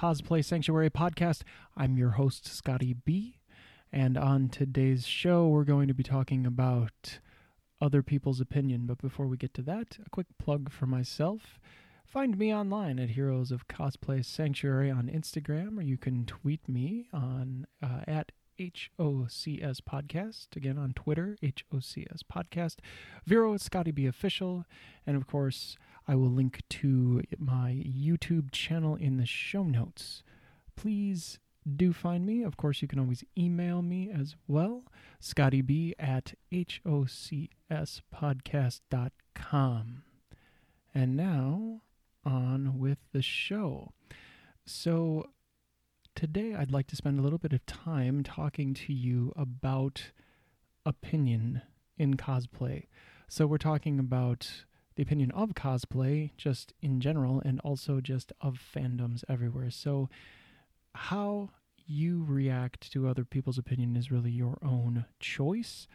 Cosplay Sanctuary podcast. I'm your host, Scotty B. And on today's show, we're going to be talking about other people's opinion. But before we get to that, a quick plug for myself. Find me online at Heroes of Cosplay Sanctuary on Instagram, or you can tweet me on uh, at HOCS Podcast. Again, on Twitter, HOCS Podcast. Vero at Scotty B Official. And of course, I will link to my YouTube channel in the show notes. Please do find me. Of course, you can always email me as well. ScottyB at HOCSpodcast.com. And now, on with the show. So, today I'd like to spend a little bit of time talking to you about opinion in cosplay. So, we're talking about the opinion of cosplay just in general and also just of fandoms everywhere. So, how you react to other people's opinion is really your own choice,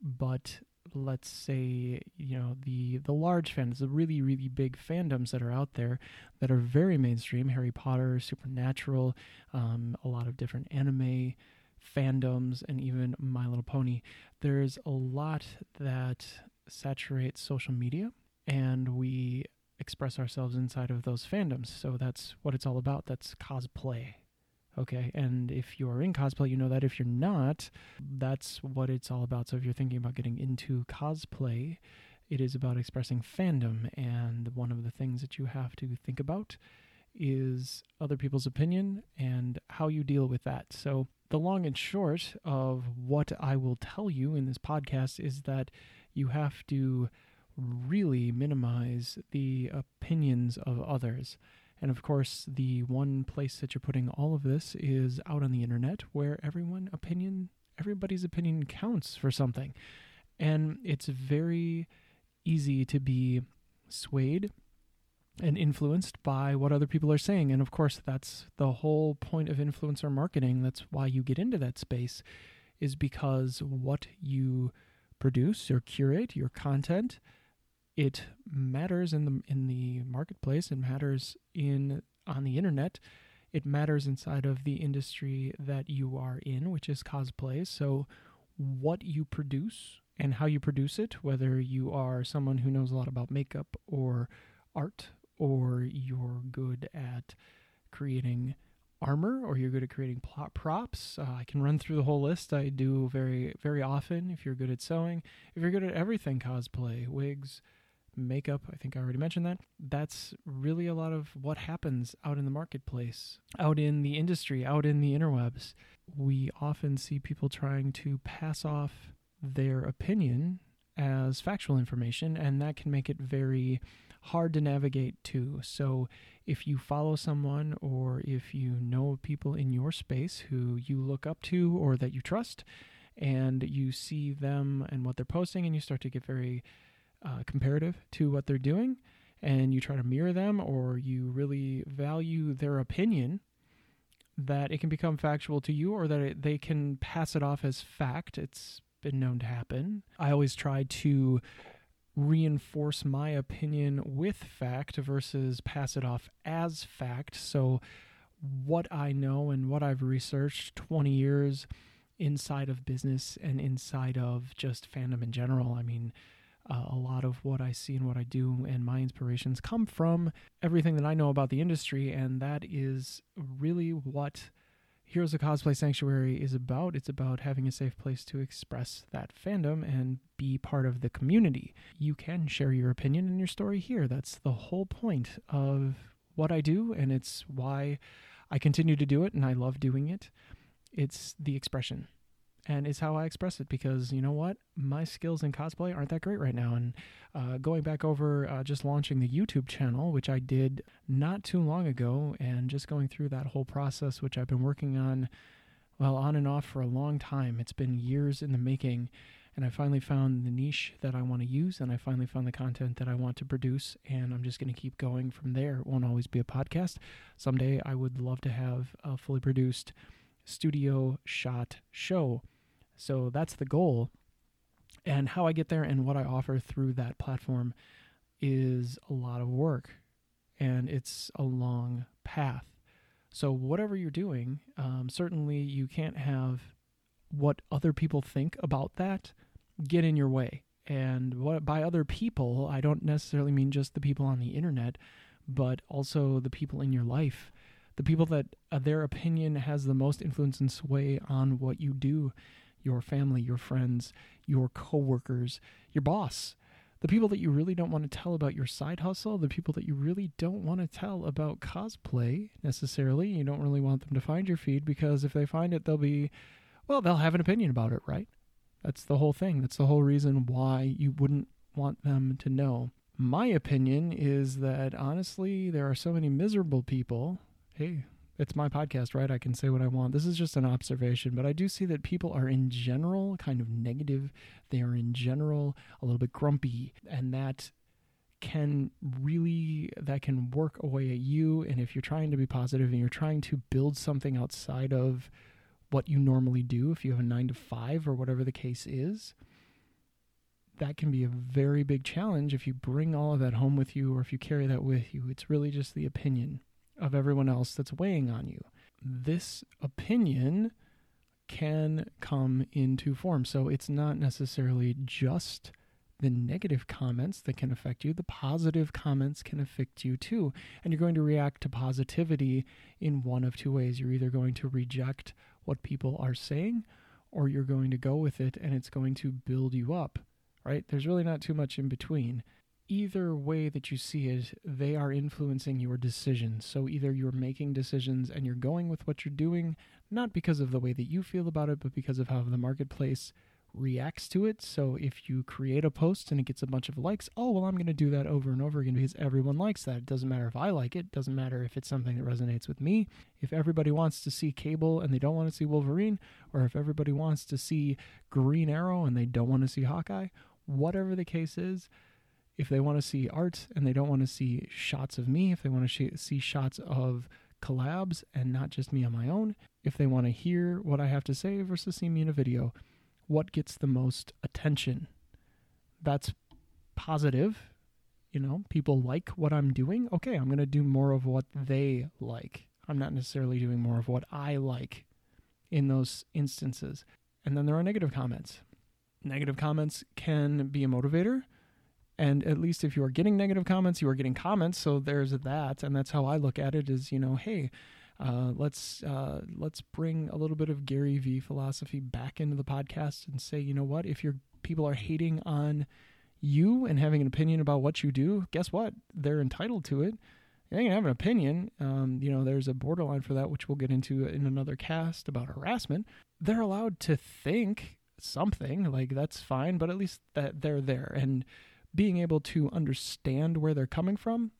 but let's say you know the the large fans the really really big fandoms that are out there that are very mainstream harry potter supernatural um, a lot of different anime fandoms and even my little pony there's a lot that saturates social media and we express ourselves inside of those fandoms so that's what it's all about that's cosplay Okay, and if you're in cosplay, you know that. If you're not, that's what it's all about. So if you're thinking about getting into cosplay, it is about expressing fandom. And one of the things that you have to think about is other people's opinion and how you deal with that. So, the long and short of what I will tell you in this podcast is that you have to really minimize the opinions of others. And of course, the one place that you're putting all of this is out on the internet where everyone opinion everybody's opinion counts for something. And it's very easy to be swayed and influenced by what other people are saying. And of course, that's the whole point of influencer marketing. That's why you get into that space, is because what you produce or curate, your content, it matters in the in the marketplace it matters in on the internet it matters inside of the industry that you are in which is cosplay. So what you produce and how you produce it whether you are someone who knows a lot about makeup or art or you're good at creating armor or you're good at creating props uh, i can run through the whole list. I do very very often if you're good at sewing if you're good at everything cosplay wigs makeup, I think I already mentioned that. That's really a lot of what happens out in the marketplace, out in the industry, out in the interwebs. We often see people trying to pass off their opinion as factual information, and that can make it very hard to navigate too. So, if you follow someone or if you know people in your space who you look up to or that you trust, and you see them and what they're posting, and you start to get very uh, comparative to what they're doing and you try to mirror them or you really value their opinion, that it can become factual to you or that it, they can pass it off as fact. It's been known to happen. I always try to reinforce my opinion with fact versus pass it off as fact. So, what I know and what I've researched 20 years inside of business and inside of just fandom in general. I mean, uh, a lot of what I see and what I do and my inspirations come from everything that I know about the industry, and that is really what Heroes of Cosplay Sanctuary is about. It's about having a safe place to express that fandom and be part of the community. You can share your opinion and your story here. That's the whole point of what I do, and it's why I continue to do it, and I love doing it. It's the expression and it's how I express it because you know what, my skills in cosplay aren't that great right now. And uh, going back over uh, just launching the YouTube channel, which I did not too long ago, and just going through that whole process, which I've been working on, well, on and off for a long time. It's been years in the making. And I finally found the niche that I want to use, and I finally found the content that I want to produce, and I'm just going to keep going from there. It won't always be a podcast. Someday I would love to have a fully produced studio shot show so that's the goal. And how I get there and what I offer through that platform is a lot of work. And it's a long path. So, whatever you're doing, um, certainly you can't have what other people think about that get in your way. And what by other people, I don't necessarily mean just the people on the internet, but also the people in your life, the people that uh, their opinion has the most influence and sway on what you do, your family, your friends, your coworkers, your boss, the people that you really don't want to tell about your side hustle, the people that you really don't want to tell about cosplay necessarily. You don't really want them to find your feed because if they find it, they'll be, well, they'll have an opinion about it, right? That's the whole thing. That's the whole reason why you wouldn't want them to know. My opinion is that honestly, there are so many miserable people. Hey, it's my podcast, right? I can say what I want. This is just an observation, but I do see that people are in general kind of negative. They are in general a little bit grumpy, and that can really that can work away at you and if you're trying to be positive and you're trying to build something outside of what you normally do if you have a nine to five or whatever the case is, that can be a very big challenge if you bring all of that home with you or if you carry that with you. It's really just the opinion of everyone else that's weighing on you. This opinion can come into form. So it's not necessarily just the negative comments that can affect you, the positive comments can affect you too. And you're going to react to positivity in one of two ways. You're either going to reject what people are saying, or you're going to go with it and it's going to build you up, right? There's really not too much in between. Either way that you see it, they are influencing your decisions. So either you're making decisions and you're going with what you're doing, not because of the way that you feel about it, but because of how the marketplace reacts to it. So if you create a post and it gets a bunch of likes, oh, well, I'm going to do that over and over again because everyone likes that. It doesn't matter if I like it, it doesn't matter if it's something that resonates with me. If everybody wants to see Cable and they don't want to see Wolverine, or if everybody wants to see Green Arrow and they don't want to see Hawkeye, whatever the case is, if they want to see art and they don't want to see shots of me, if they want to sh- see shots of collabs and not just me on my own, if they want to hear what I have to say versus see me in a video, what gets the most attention. That's positive. You know, people like what I'm doing. Okay, I'm going to do more of what they like. I'm not necessarily doing more of what I like in those instances. And then there are negative comments. Negative comments can be a motivator. And at least if you are getting negative comments, you are getting comments. So there's that. And that's how I look at it is, you know, hey, uh, let's uh, let's bring a little bit of Gary V philosophy back into the podcast and say, you know what? If your people are hating on you and having an opinion about what you do, guess what? They're entitled to it. They can have an opinion. Um, you know, there's a borderline for that, which we'll get into in another cast about harassment. They're allowed to think something like that's fine, but at least that they're there and being able to understand where they're coming from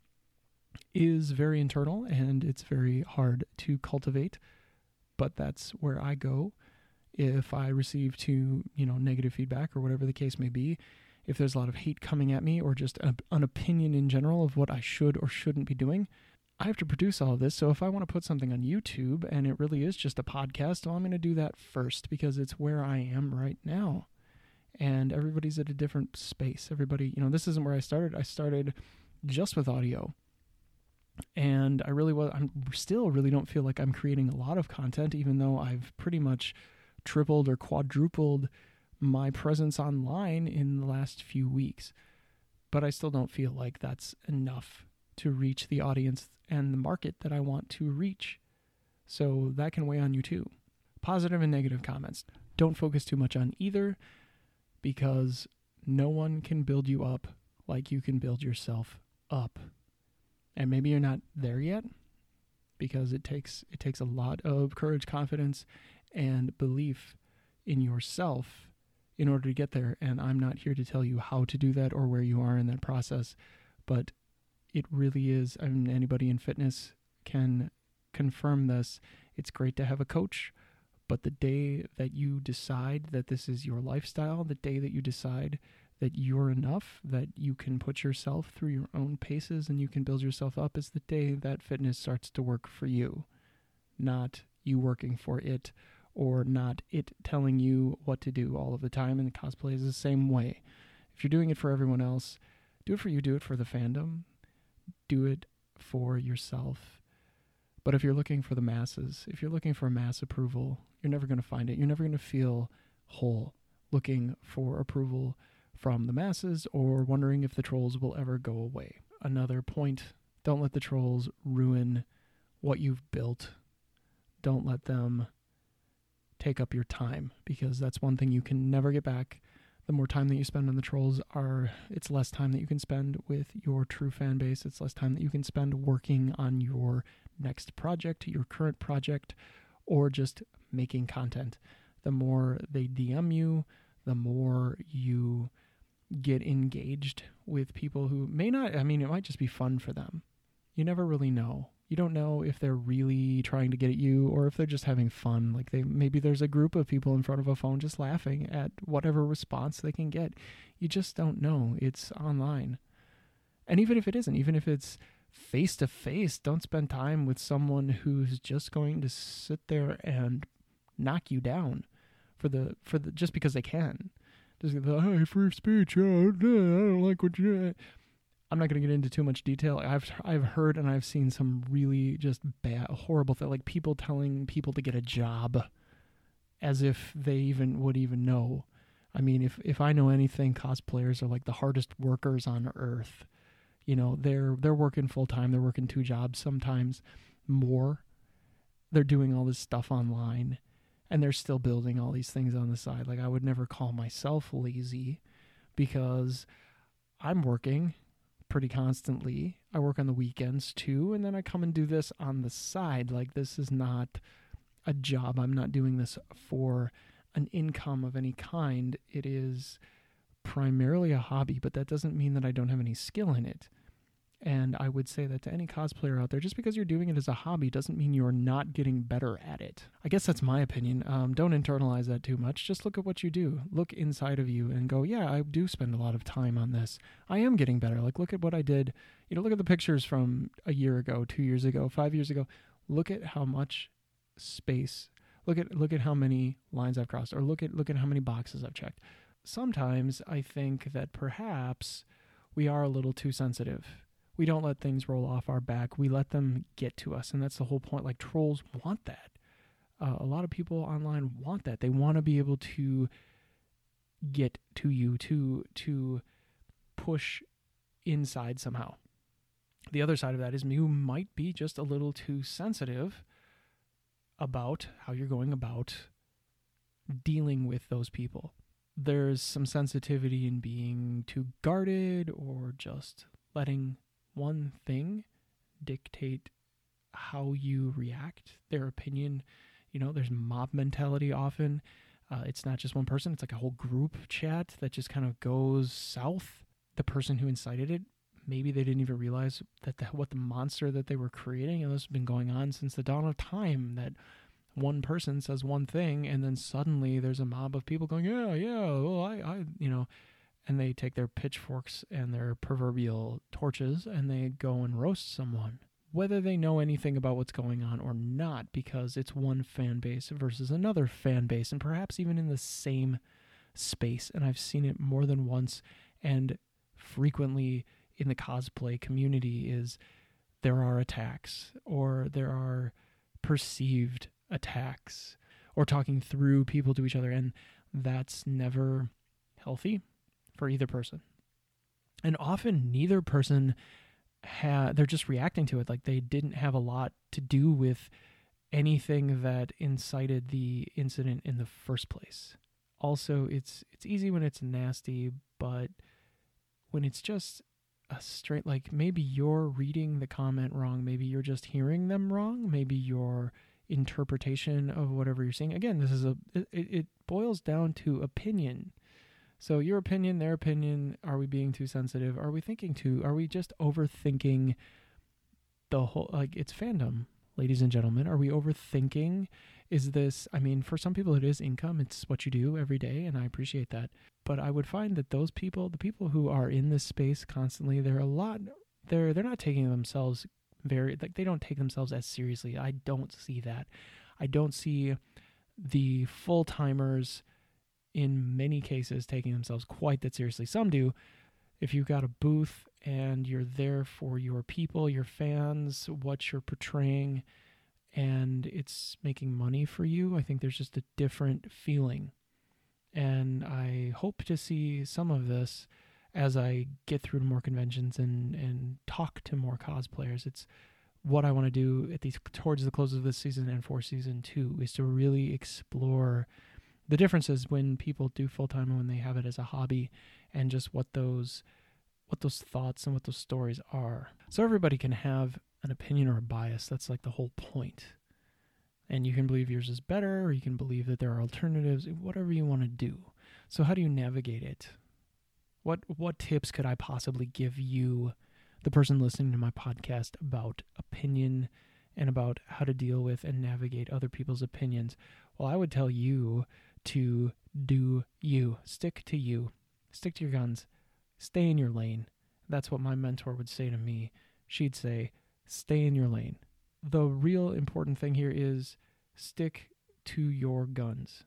is very internal and it's very hard to cultivate. But that's where I go if I receive too, you know, negative feedback or whatever the case may be. If there's a lot of hate coming at me or just a, an opinion in general of what I should or shouldn't be doing, I have to produce all of this. So if I want to put something on YouTube and it really is just a podcast, well, I'm going to do that first because it's where I am right now. And everybody's at a different space. Everybody, you know, this isn't where I started. I started just with audio and I really was I'm still really don't feel like I'm creating a lot of content even though I've pretty much tripled or quadrupled my presence online in the last few weeks. But I still don't feel like that's enough to reach the audience and the market that I want to reach. So that can weigh on you too. Positive and negative comments. Don't focus too much on either because no one can build you up like you can build yourself up and maybe you're not there yet because it takes it takes a lot of courage, confidence, and belief in yourself in order to get there. And I'm not here to tell you how to do that or where you are in that process, but it really is. I mean, anybody in fitness can confirm this. It's great to have a coach, but the day that you decide that this is your lifestyle, the day that you decide that you're enough, that you can put yourself through your own paces and you can build yourself up is the day that fitness starts to work for you, not you working for it or not it telling you what to do all of the time. And cosplay is the same way. If you're doing it for everyone else, do it for you, do it for the fandom, do it for yourself. But if you're looking for the masses, if you're looking for mass approval, you're never going to find it. You're never going to feel whole looking for approval from the masses or wondering if the trolls will ever go away. Another point don't let the trolls ruin what you've built. Don't let them take up your time because that's one thing you can never get back. The more time that you spend on the trolls are it's less time that you can spend with your true fan base. It's less time that you can spend working on your next project, your current project, or just making content. The more they DM you, the more you get engaged with people who may not, I mean, it might just be fun for them. You never really know. You don't know if they're really trying to get at you or if they're just having fun. Like they maybe there's a group of people in front of a phone just laughing at whatever response they can get. You just don't know. It's online. And even if it isn't, even if it's face to face. Don't spend time with someone who's just going to sit there and knock you down for the for the just because they can. Just the hey, free speech. Oh, I don't like what you. I'm not going to get into too much detail. I've I've heard and I've seen some really just bad, horrible thing, like people telling people to get a job, as if they even would even know. I mean, if if I know anything, cosplayers are like the hardest workers on earth you know they're they're working full time they're working two jobs sometimes more. They're doing all this stuff online and they're still building all these things on the side. Like i would never call myself lazy because i'm working pretty constantly. I work on the weekends too and then i come and do this on the side. Like this is not a job. I'm not doing this for an income of any kind. It is primarily a hobby, but that doesn't mean that I don't have any skill in it. And I would say that to any cosplayer out there, just because you're doing it as a hobby doesn't mean you're not getting better at it. I guess that's my opinion. Um, don't internalize that too much. Just look at what you do. Look inside of you and go, yeah, I do spend a lot of time on this. I am getting better. Like, look at what I did. You know, look at the pictures from a year ago, two years ago, five years ago. Look at how much space. Look at look at how many lines I've crossed, or look at look at how many boxes I've checked sometimes I think that perhaps we are a little too sensitive. We don't let things roll off our back. We let them get to us. And that's the whole point. Like trolls want that. Uh, a lot of people online want that. They want to be able to get to you, to, to push inside somehow. The other side of that is you might be just a little too sensitive about how you're going about dealing with those people there's some sensitivity in being too guarded or just letting one thing dictate how you react, their opinion. You know, there's mob mentality often. Uh, it's not just one person, it's like a whole group chat that just kind of goes south. The person who incited it, maybe they didn't even realize that the, what the monster that they were creating, and this has been going on since the dawn of time, that one person says one thing and then suddenly there's a mob of people going yeah yeah well i i you know and they take their pitchforks and their proverbial torches and they go and roast someone whether they know anything about what's going on or not because it's one fan base versus another fan base and perhaps even in the same space and i've seen it more than once and frequently in the cosplay community is there are attacks or there are perceived attacks or talking through people to each other. And that's never healthy for either person. And often neither person had, they're just reacting to it. Like they didn't have a lot to do with anything that incited the incident in the first place. Also, it's it's easy when it's nasty, but when it's just a straight like maybe you're reading the comment wrong, maybe you're just hearing them wrong, maybe you're interpretation of whatever you're seeing. Again, this is a it, it boils down to opinion. So your opinion, their opinion, are we being too sensitive? Are we thinking too are we just overthinking the whole like it's fandom, ladies and gentlemen. Are we overthinking? Is this I mean, for some people it is income, it's what you do every day and I appreciate that. But I would find that those people, the people who are in this space constantly, they're a lot they're they're not taking themselves very like they don't take themselves as seriously. I don't see that. I don't see the full timers in many cases taking themselves quite that seriously. Some do. If you've got a booth and you're there for your people, your fans, what you're portraying, and it's making money for you, I think there's just a different feeling. And I hope to see some of this as I get through to more conventions and, and talk to more cosplayers. It's what I want to do at these towards the close of this season and for season two is to really explore the differences when people do full time and when they have it as a hobby and just what those what those thoughts and what those stories are. So everybody can have an opinion or a bias. That's like the whole point. And you can believe yours is better, or you can believe that there are alternatives, whatever you want to do. So how do you navigate it? What what tips could I possibly give you, the person listening to my podcast, about opinion and about how to deal with and navigate other people's opinions? Well, I would tell you to do you. Stick to you. Stick to your guns. Stay in your lane. That's what my mentor would say to me. She'd say, stay in your lane. The real important thing here is stick to your guns.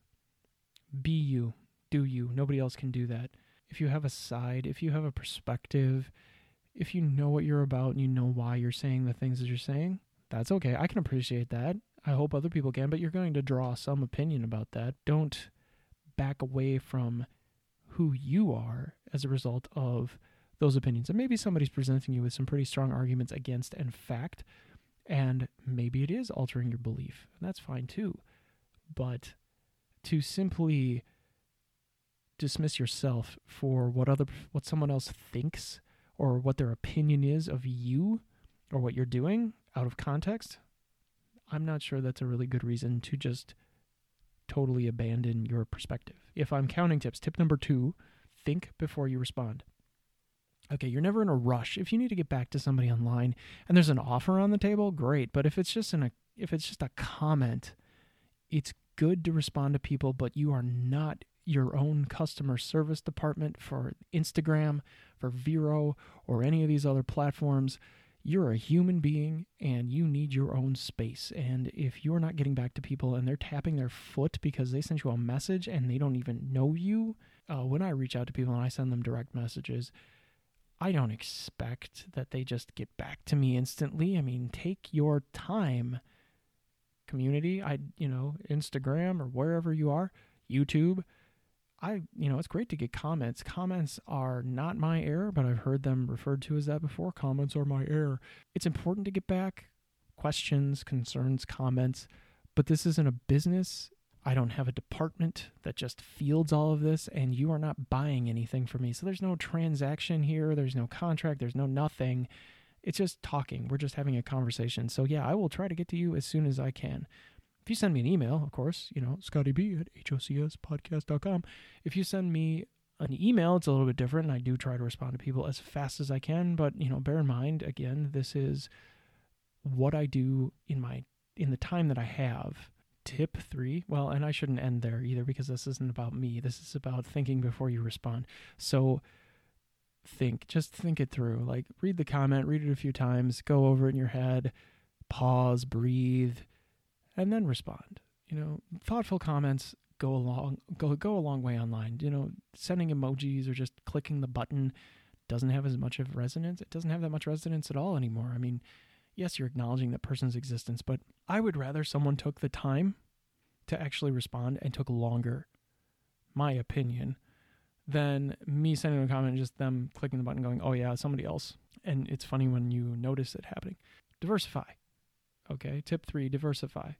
Be you. Do you. Nobody else can do that. If you have a side, if you have a perspective, if you know what you're about and you know why you're saying the things that you're saying, that's okay. I can appreciate that. I hope other people can, but you're going to draw some opinion about that. Don't back away from who you are as a result of those opinions. And maybe somebody's presenting you with some pretty strong arguments against and fact, and maybe it is altering your belief, and that's fine too. But to simply dismiss yourself for what other what someone else thinks or what their opinion is of you or what you're doing out of context, I'm not sure that's a really good reason to just totally abandon your perspective. If I'm counting tips, tip number 2, think before you respond okay, you're never in a rush. If you need to get back to somebody online and there's an offer on the table, great. But if it's just a if it's just a comment, it's good to respond to people, but you are not your own customer service department for Instagram, for Vero, or any of these other platforms. You're a human being and you need your own space. And if you're not getting back to people and they're tapping their foot because they sent you a message and they don't even know you, uh, when I reach out to people and I send them direct messages, I don't expect that they just get back to me instantly. I mean, take your time. Community, I, you know, Instagram or wherever you are, YouTube. I, you know, it's great to get comments. Comments are not my error, but I've heard them referred to as that before. Comments are my error. It's important to get back questions, concerns, comments, but this isn't a business. I don't have a department that just fields all of this, and you are not buying anything from me. So there's no transaction here, there's no contract, there's no nothing. It's just talking. We're just having a conversation. So yeah, I will try to get to you as soon as I can. If you send me an email, of course, you know, Scotty B at hocspodcast.com. If you send me an email, it's a little bit different. And I do try to respond to people as fast as I can, but you know, bear in mind, again, this is what I do in my in the time that I have tip three well and i shouldn't end there either because this isn't about me this is about thinking before you respond so think just think it through like read the comment read it a few times go over it in your head pause breathe and then respond you know thoughtful comments go along go go a long way online you know sending emojis or just clicking the button doesn't have as much of resonance it doesn't have that much resonance at all anymore i mean yes, you're acknowledging that person's existence, but I would rather someone took the time to actually respond and took longer, my opinion, than me sending a comment and just them clicking the button going, oh yeah, somebody else. And it's funny when you notice it happening. Diversify. Okay. Tip three, diversify.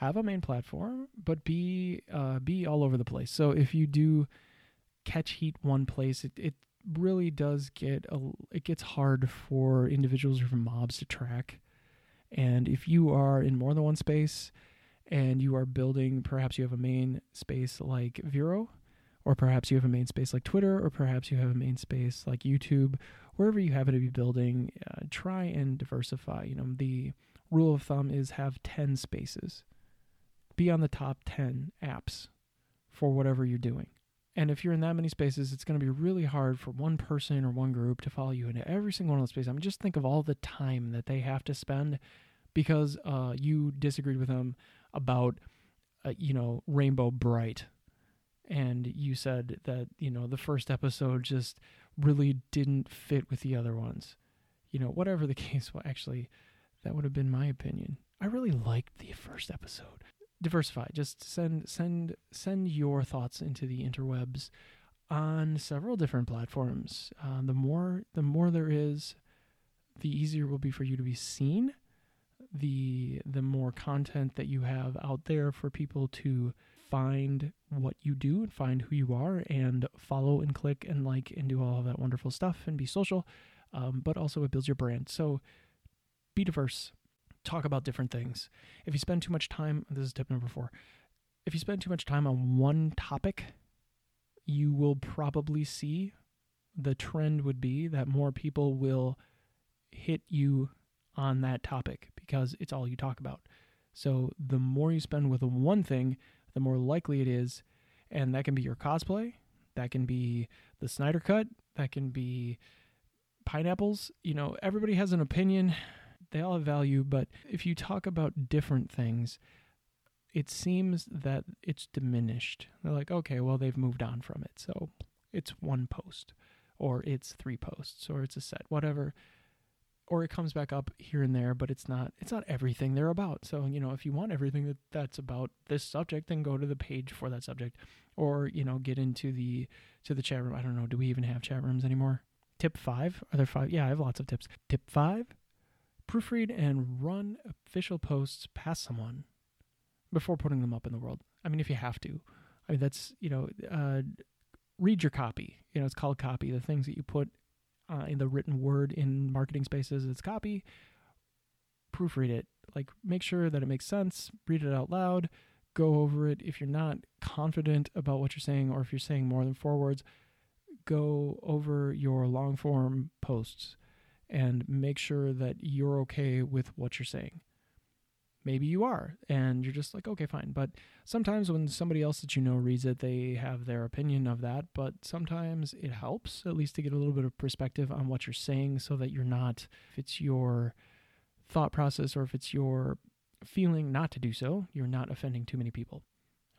Have a main platform, but be uh, be all over the place. So if you do catch heat one place, it, it really does get a, it gets hard for individuals or for mobs to track. And if you are in more than one space and you are building, perhaps you have a main space like Vero, or perhaps you have a main space like Twitter, or perhaps you have a main space like YouTube, wherever you happen to be building, uh, try and diversify. You know, the rule of thumb is have 10 spaces. Be on the top 10 apps for whatever you're doing. And if you're in that many spaces, it's going to be really hard for one person or one group to follow you into every single one of those spaces. I mean, just think of all the time that they have to spend because uh, you disagreed with them about, uh, you know, Rainbow Brite. And you said that, you know, the first episode just really didn't fit with the other ones. You know, whatever the case, well, actually, that would have been my opinion. I really liked the first episode. Diversify. Just send send send your thoughts into the interwebs on several different platforms. Uh, the more the more there is, the easier it will be for you to be seen. The the more content that you have out there for people to find what you do and find who you are and follow and click and like and do all of that wonderful stuff and be social. Um, but also it builds your brand. So be diverse. Talk about different things. If you spend too much time, this is tip number four. If you spend too much time on one topic, you will probably see the trend would be that more people will hit you on that topic because it's all you talk about. So the more you spend with one thing, the more likely it is, and that can be your cosplay, that can be the Snyder Cut, that can be pineapples. You know, everybody has an opinion, they all have value, but if you talk about different things, it seems that it's diminished. They're like, okay, well, they've moved on from it. So it's one post, or it's three posts, or it's a set, whatever. Or it comes back up here and there, but it's not it's not everything they're about. So, you know, if you want everything that that's about this subject, then go to the page for that subject. Or, you know, get into the to the chat room. I don't know, do we even have chat rooms anymore? Tip five? Are there five? Yeah, I have lots of tips. Tip five, proofread and run official posts past someone before putting them up in the world. I mean, if you have to. I mean, that's, you know, uh, read your copy. You know, it's called copy. The things that you put uh, in the written word in marketing spaces, it's copy. Proofread it. Like, make sure that it makes sense. Read it out loud. Go over it. If you're not confident about what you're saying, or if you're saying more than four words, go over your long form posts and make sure that you're okay with what you're saying. Maybe you are and you're just like okay fine. But sometimes when somebody else that you know reads it they have their opinion of that but sometimes it helps at least to get a little bit of perspective on what you're saying so that you're not if it's your thought process or if it's your feeling not to do so you're not offending too many people.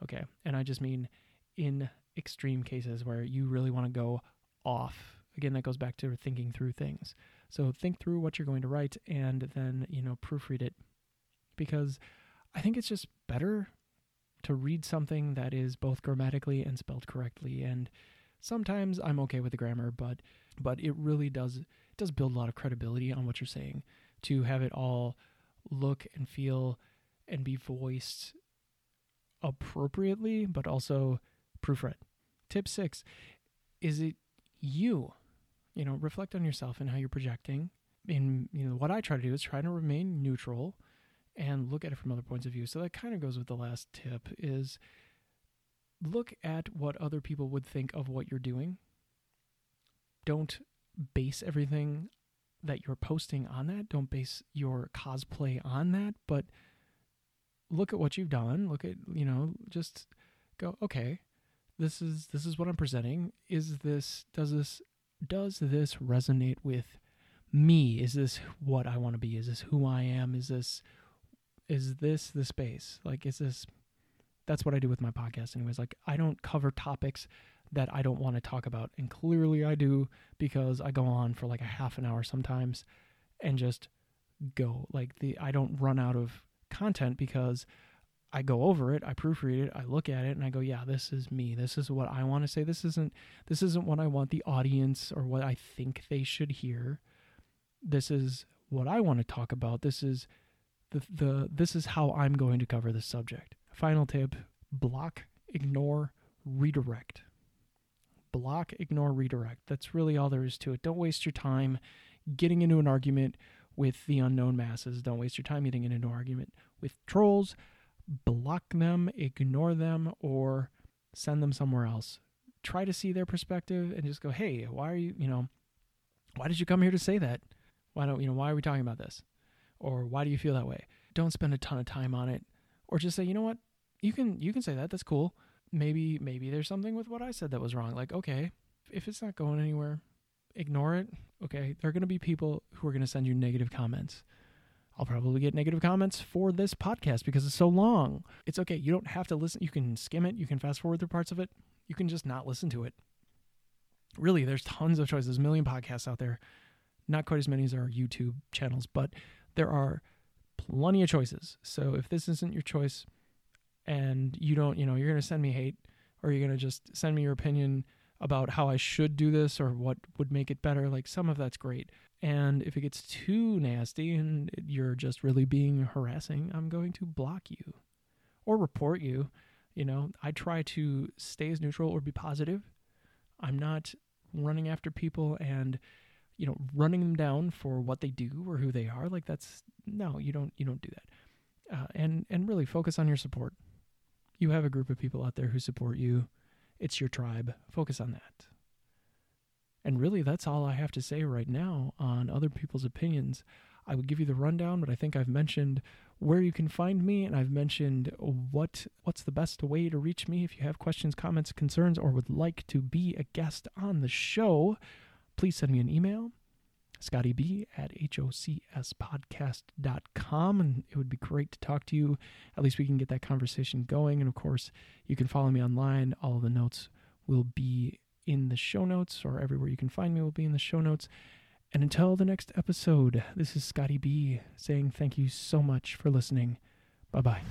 Okay and i just mean in extreme cases where you really want to go off. Again that goes back to thinking through things so think through what you're going to write and then you know proofread it because I think it's just better to read something that is both grammatically and spelled correctly. And sometimes I'm okay with the grammar, but but it really does it does build a lot of credibility on what you're saying to have it all look and feel and be voiced appropriately, but also proofread. Tip six is it you? You know, reflect on yourself and how you're projecting. And you know, what I try to do is try to remain neutral and look at it from other points of view. So that kind of goes with the last tip is look at what other people would think of what you're doing. Don't base everything that you're posting on that. Don't base your cosplay on that, but look at what you've done. Look at, you know, just go, okay, this is this is what I'm presenting. Is this does this does this resonate with me? Is this what I want to be? Is this who I am? Is this is this the space? Like, is this? That's what I do with my podcast, anyways. Like, I don't cover topics that I don't want to talk about, and clearly I do because I go on for like a half an hour sometimes, and just go. Like the I don't run out of content because I go over it, I proofread it, I look at it, and I go, yeah, this is me. This is what I want to say. This isn't this isn't what I want the audience or what I think they should hear. This is what I want to talk about. This is the, the this is how I'm going to cover this subject. Final tip: block, ignore, redirect. Block, ignore, redirect. That's really all there is to it. Don't waste your time getting into an argument with the unknown masses. Don't waste your time getting into an argument with trolls. Block them, ignore them, or send them somewhere else. Try to see their perspective and just go, hey, why are you, you know, why did you come here to say that? Why don't, you know, why are we talking about this? or why do you feel that way? Don't spend a ton of time on it or just say, "You know what? You can you can say that. That's cool. Maybe maybe there's something with what I said that was wrong. Like, okay, if it's not going anywhere, ignore it. Okay, there are going to be people who are going to send you negative comments. I'll probably get negative comments for this podcast because it's so long. It's okay. You don't have to listen. You can skim it. You can fast forward through parts of it. You can just not listen to it. Really, there's tons of choices. A million podcasts out there. Not quite as many as our YouTube channels, but there are plenty of choices. So if this isn't your choice and you don't, you know, you're going to send me hate or you're going to just send me your opinion about how I should do this or what would make it better, like some of that's great. And if it gets too nasty and you're just really being harassing, I'm going to block you or report you. You know, I try to stay as neutral or be positive. I'm not running after people and you know running them down for what they do or who they are like that's no you don't you don't do that uh, and and really focus on your support you have a group of people out there who support you it's your tribe. Focus on that. And really that's all i have to say right now on other people's opinions. I would give you the rundown but i think i've mentioned where you can find me and i've mentioned what what's the best way to reach me. If you have questions comments concerns or would like to be a guest on the show please send me an email scotty b at hocspodcast.com and it would be great to talk to you. At least we can get that conversation going. And of course you can follow me online. All the notes will be in the show notes or everywhere you can find me will be in the show notes. And until the next episode this is scotty b saying thank you so much for listening. Bye bye